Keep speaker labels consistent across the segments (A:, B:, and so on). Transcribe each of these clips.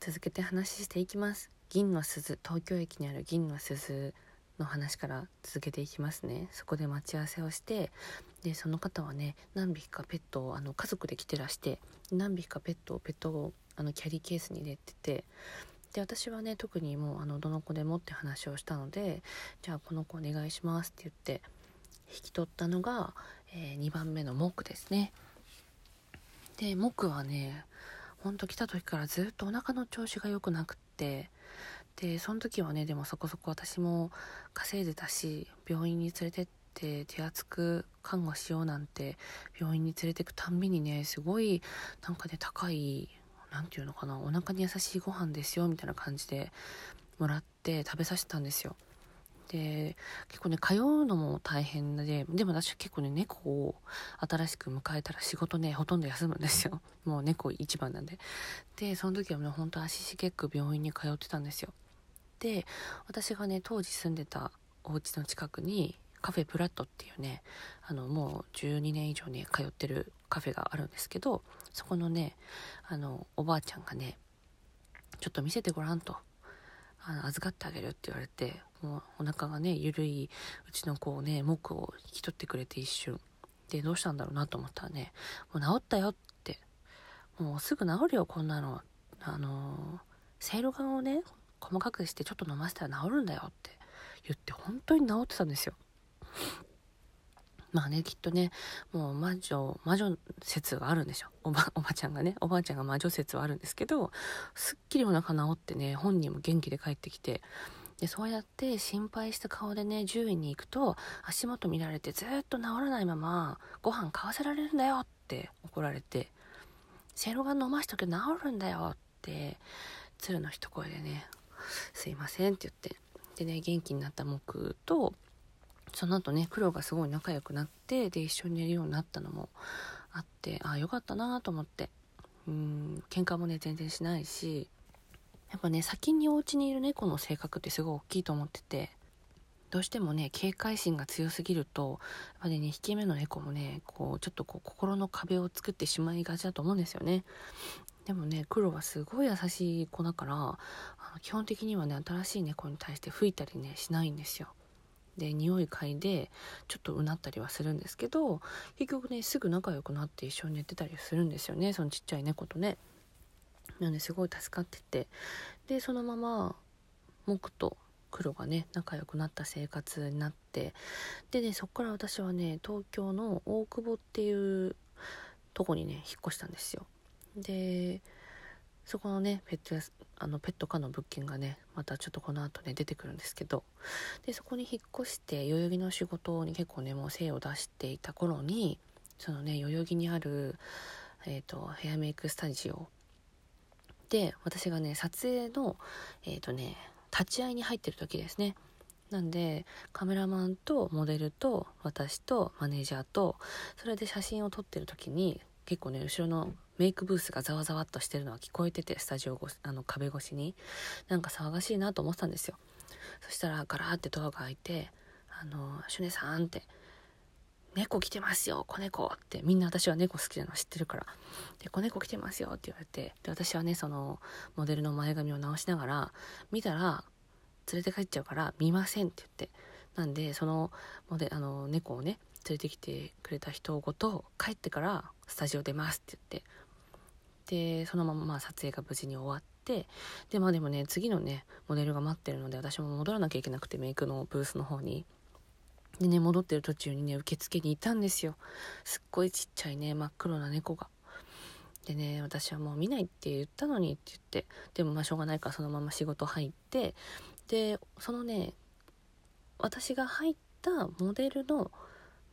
A: 続けて話していきます。銀の鈴東京駅にある銀の鈴の話から続けていきますね。そこで待ち合わせをしてでその方はね何匹かペットをあの家族で来てらして何匹かペットをペットをあのキャリーケースに入れててで私はね特にもうあのどの子でもって話をしたのでじゃあこの子お願いしますって言って引き取ったのが、えー、2番目のモクですね。でモクはねほんと来た時からずっとお腹の調子が良くなくって。でその時はねでもそこそこ私も稼いでたし病院に連れてって手厚く看護しようなんて病院に連れてくたんびにねすごいなんかね高い何て言うのかなお腹に優しいご飯ですよみたいな感じでもらって食べさせたんですよ。で結構ね通うのも大変ででも私結構ね猫を新しく迎えたら仕事ねほとんど休むんですよ。もう猫一番なんで。でその時はねほんと足しげく病院に通ってたんですよ。で私がね当時住んでたお家の近くにカフェプラットっていうねあのもう12年以上ね通ってるカフェがあるんですけどそこのねあのおばあちゃんがねちょっと見せてごらんとあの預かってあげるって言われてもうお腹がねゆるいうちの子をね木を引き取ってくれて一瞬。でどうしたんだろうなと思ったらねもう治ったよってもうすぐ治るよこんなの。あのせいろがんをね細かくしてちょっと飲ませたら治るんだよって言って本当に治ってたんですよ。まあねきっとねもう魔女魔女説があるんでしょ。おばおばちゃんがねおばあちゃんが魔女説はあるんですけどすっきりお腹治ってね本人も元気で帰ってきてでそうやって心配した顔でね獣医に行くと足元見られてずっと治らないままご飯買わせられるんだよって怒られてせいろがん飲ましとけ治るんだよって鶴の一声でねすいませんって言ってでね元気になった木とその後ね黒がすごい仲良くなってで一緒に寝るようになったのもあってああよかったなと思って。うん喧嘩もね全然しないしやっぱね先にお家にいる猫の性格ってすごい大きいと思っててどうしてもね警戒心が強すぎるとやっぱりね引き目の猫もねこうちょっとこう心の壁を作ってしまいがちだと思うんですよねでもね黒はすごい優しい子だからあの基本的にはね新しい猫に対して吹いたりねしないんですよで匂い嗅いでちょっとうなったりはするんですけど結局ねすぐ仲良くなって一緒に寝てたりするんですよねそのちっちゃい猫とね。なのですごい助かってて。でそのまま木と黒がね仲良くなった生活になって。でねそっから私はね東京の大久保っていうとこにね引っ越したんですよ。でそこのねペットあのペット科の物件がねまたちょっとこの後ね出てくるんですけど。でそこに引っ越して代々木の仕事に結構ねもう精を出していた頃にそのね代々木にある、えーと、ヘアメイクスタジオで私がね撮影のえっ、ー、とね立ち会いに入ってる時ですね。なんでカメラマンとモデルと私とマネージャーとそれで写真を撮ってる時に結構ね後ろのメイクブースがざわざわっとしてるのは聞こえててスタジオ越しあの壁越しに。なんか騒がしいなと思ってたんですよ。そしたらガラーってドアが開いて「あのシュネさん」って「猫来てますよ子猫」ってみんな私は猫好きなの知ってるから「で子猫来てますよ」って言われてで私はねそのモデルの前髪を直しながら見たら連れて帰っちゃうから見ませんって言って。なんでそのモデあの猫をね連れてきてくれた人ごと帰ってからスタジオ出ますって言って。でそのまままあ撮影が無事に終わってでまあでもね次のねモデルが待ってるので私も戻らなきゃいけなくてメイクのブースの方に。でね戻ってる途中にね受付にいたんですよ。すっごいちっちゃいね真っ黒な猫が。でね私はもう見ないって言ったのにって言って。でもまあしょうがないからそのまま仕事入って。でそのね私が入ったモデルの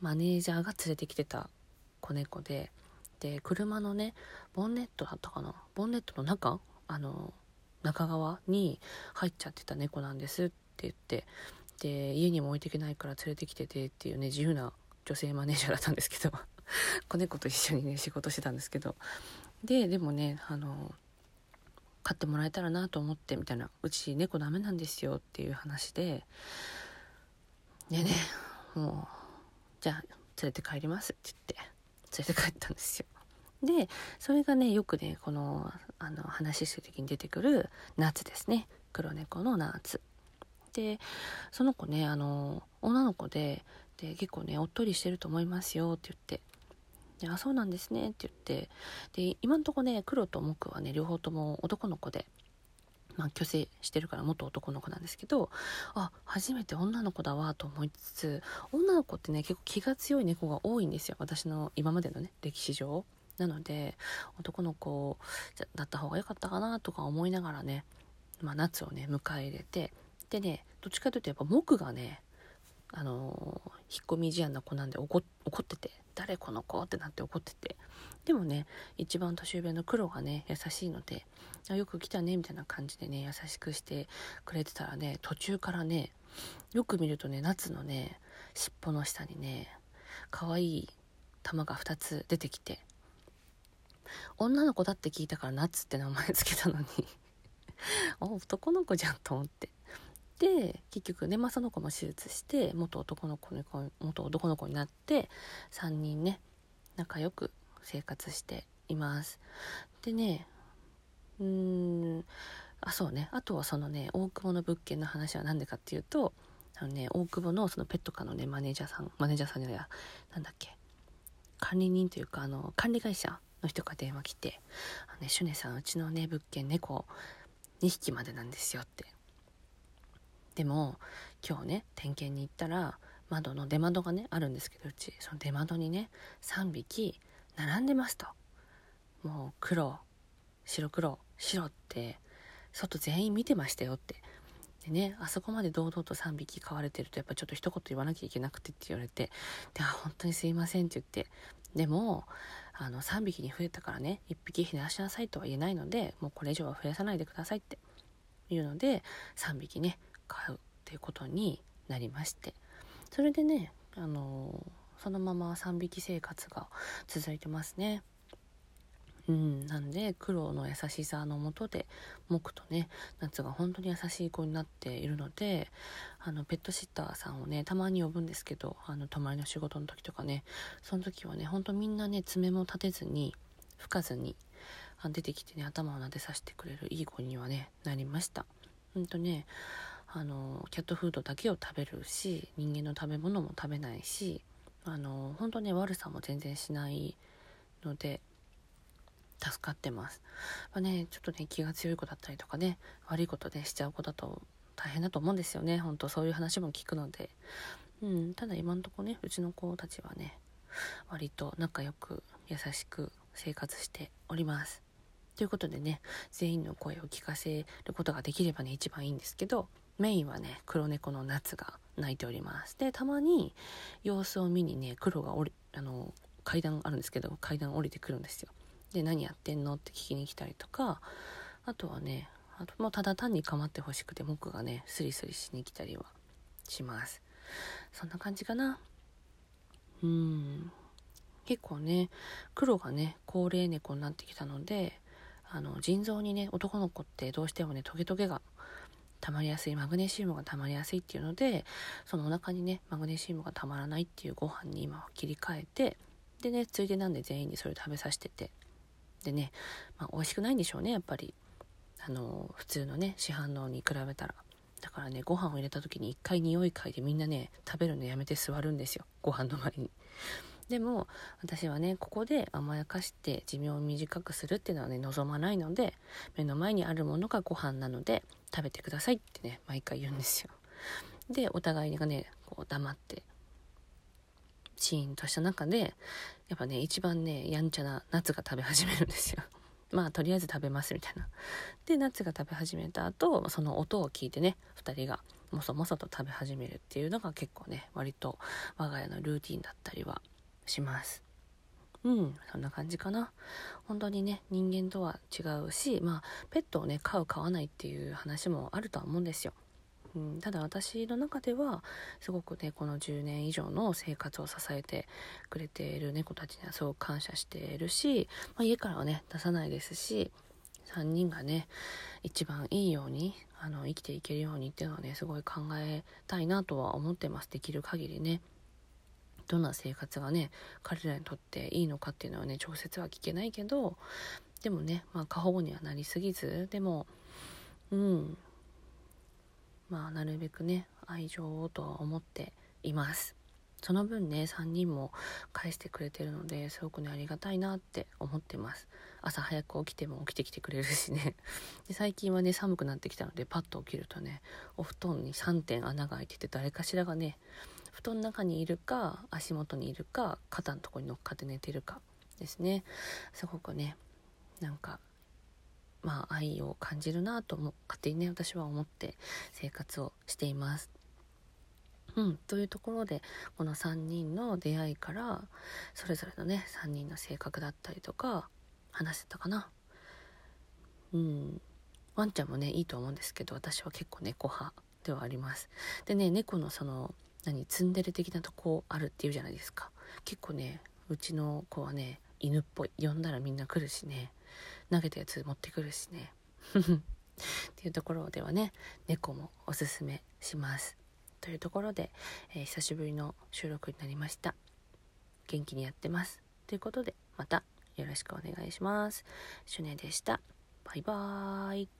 A: マネージャーが連れてきてた子猫で。で車のねボンネットだったかな。ボンネットの中？あの中側に入っちゃってた猫なんですって言って。で家にも置いていけないから連れてきててっていうね自由な女性マネージャーだったんですけど。子猫と一緒にね仕事してたんですけど。ででもねあの飼ってもらえたらなと思ってみたいな。うち猫ダメなんですよっていう話で。でねもうじゃあ連れて帰りますって言って連れて帰ったんですよ。でそれがねよくねこのあの話する時に出てくる夏ですね。黒猫の夏でその子ねあの女の子でで結構ねおっとりしてると思いますよって言って。であそうなんですねって言って。で今んとこね黒と木はね両方とも男の子でまあ、虚勢してるから元男の子なんですけどあ初めて女の子だわと思いつつ女の子ってね結構気が強い猫が多いんですよ私の今までのね歴史上。なので男の子だった方が良かったかなとか思いながらね、まあ、夏をね迎え入れてでねどっちかというとやっぱ木がねあのー、引っ込み思案な子なんで怒ってて「誰この子?」ってなって怒っててでもね一番年上の黒がね優しいので「よく来たね」みたいな感じでね優しくしてくれてたらね途中からねよく見るとね夏のね尻尾の下にね可愛い玉が2つ出てきて女の子だって聞いたからナッツって名前つけたのに あ男の子じゃんと思ってで結局ね、まあ、その子も手術して元男の子に元男の子になって3人ね仲良く生活しています。でねうーんあそうね。あとはそのね大久保の物件の話は何でかっていうとあのね大久保のそのペット科のねマネージャーさんマネージャーさんじゃないやなんだっけ管理人というかあの管理会社の人から電話来て「あのね、シュネさんうちのね物件猫2匹までなんですよ」ってでも今日ね点検に行ったら窓の出窓がねあるんですけどうちその出窓にね3匹並んでますと。もう黒白黒白って外全員見てましたよって。でねあそこまで堂々と3匹飼われてるとやっぱちょっと一言言わなきゃいけなくてって言われてであ本当にすいませんって言って。でもあの3匹に増えたからね1匹減らしなさいとは言えないのでもうこれ以上は増やさないでくださいって。いうので3匹ね買うっていうことになりましてそれでねあのそのまま3匹生活が続いてますね。うん、なんで苦労の優しさのもとで木とね夏が本当に優しい子になっているのであのペットシッターさんをねたまに呼ぶんですけどあの泊まりの仕事の時とかねその時はねほんとみんなね爪も立てずに吹かずに出てきてね頭を撫でさせてくれるいい子にはねなりましたほんとねあのキャットフードだけを食べるし人間の食べ物も食べないしあの本当ね悪さも全然しないので助かってます。まあ、ね、ちょっとね、気が強い子だったりとかね、悪いことで、ね、しちゃう子だと大変だと思うんですよね。本当そういう話も聞くので。うん、ただ今んとこね、うちの子たちはね、割と仲良く優しく生活しております。ということでね、全員の声を聞かせることができればね、一番いいんですけど、メインはね、黒猫の夏が泣いております。で、たまに様子を見にね、黒が降り、あの、階段あるんですけど、階段降りてくるんですよ。で何やってんのって聞きに来たりとかあとはねあともうただ単に構ってほしくて僕がねスリスリしに来たりはしますそんな感じかなうん結構ね黒がね高齢猫になってきたのであの腎臓にね男の子ってどうしてもねトゲトゲが溜まりやすいマグネシウムが溜まりやすいっていうのでそのお腹にねマグネシウムが溜まらないっていうご飯に今は切り替えてでねついでなんで全員にそれ食べさせてて。でね、まあ、美味しくないんでしょうねやっぱり。あの普通のね市販のに比べたら。だからねご飯を入れた時に一回匂い嗅いでみんなね食べるのやめて座るんですよご飯の前に。でも私はねここで甘やかして寿命を短くするっていうのはね望まないので目の前にあるものがご飯なので食べてくださいってね毎回言うんですよ。でお互いがねこう黙ってシーンとした中でやっぱね一番ねやんちゃな夏が食べ始めるんですよ。まあとりあえず食べますみたいな。で夏が食べ始めた後その音を聞いてね2人がもそもそと食べ始めるっていうのが結構ね割と我が家のルーティンだったりはします。うん。そんな感じかな。本当にね人間とは違うしまあペットをね飼う飼わないっていう話もあるとは思うんですよ。うん、ただ私の中ではすごくねこの10年以上の生活を支えてくれている猫たちにはすごく感謝しているし、まあ、家からはね出さないですし3人がね一番いいようにあの生きていけるようにっていうのはねすごい考えたいなとは思ってます。できる限りね。どんな生活がね彼らにとっていいのかっていうのはね直接は聞けないけどでもねまあ過保護にはなりすぎずでもうん。まあなるべくね愛情をとは思っています。その分ね3人も返してくれてるのですごくねありがたいなって思ってます。朝早く起きても起きてきてくれるしね。で最近はね寒くなってきたのでパッと起きるとねお布団に3点穴が開いてて誰かしらがね布団の中にいるか足元にいるか肩のとこに乗っかって寝てるかですね。すごくねなんかまあ愛を感じるなとも勝手にね私は思って生活をしています。うん、というところでこの3人の出会いからそれぞれのね3人の性格だったりとか話せたかな。うんワンちゃんもねいいと思うんですけど私は結構猫派ではあります。でね猫のその何ツンデレ的なとこあるっていうじゃないですか。結構ねうちの子はね犬っぽい呼んだらみんな来るしね。投げたやつ持ってくるしね。っていうところではね猫もおすすめします。というところで、えー、久しぶりの収録になりました。元気にやってます。ということでまたよろしくお願いします。シュネでした。バイバーイ。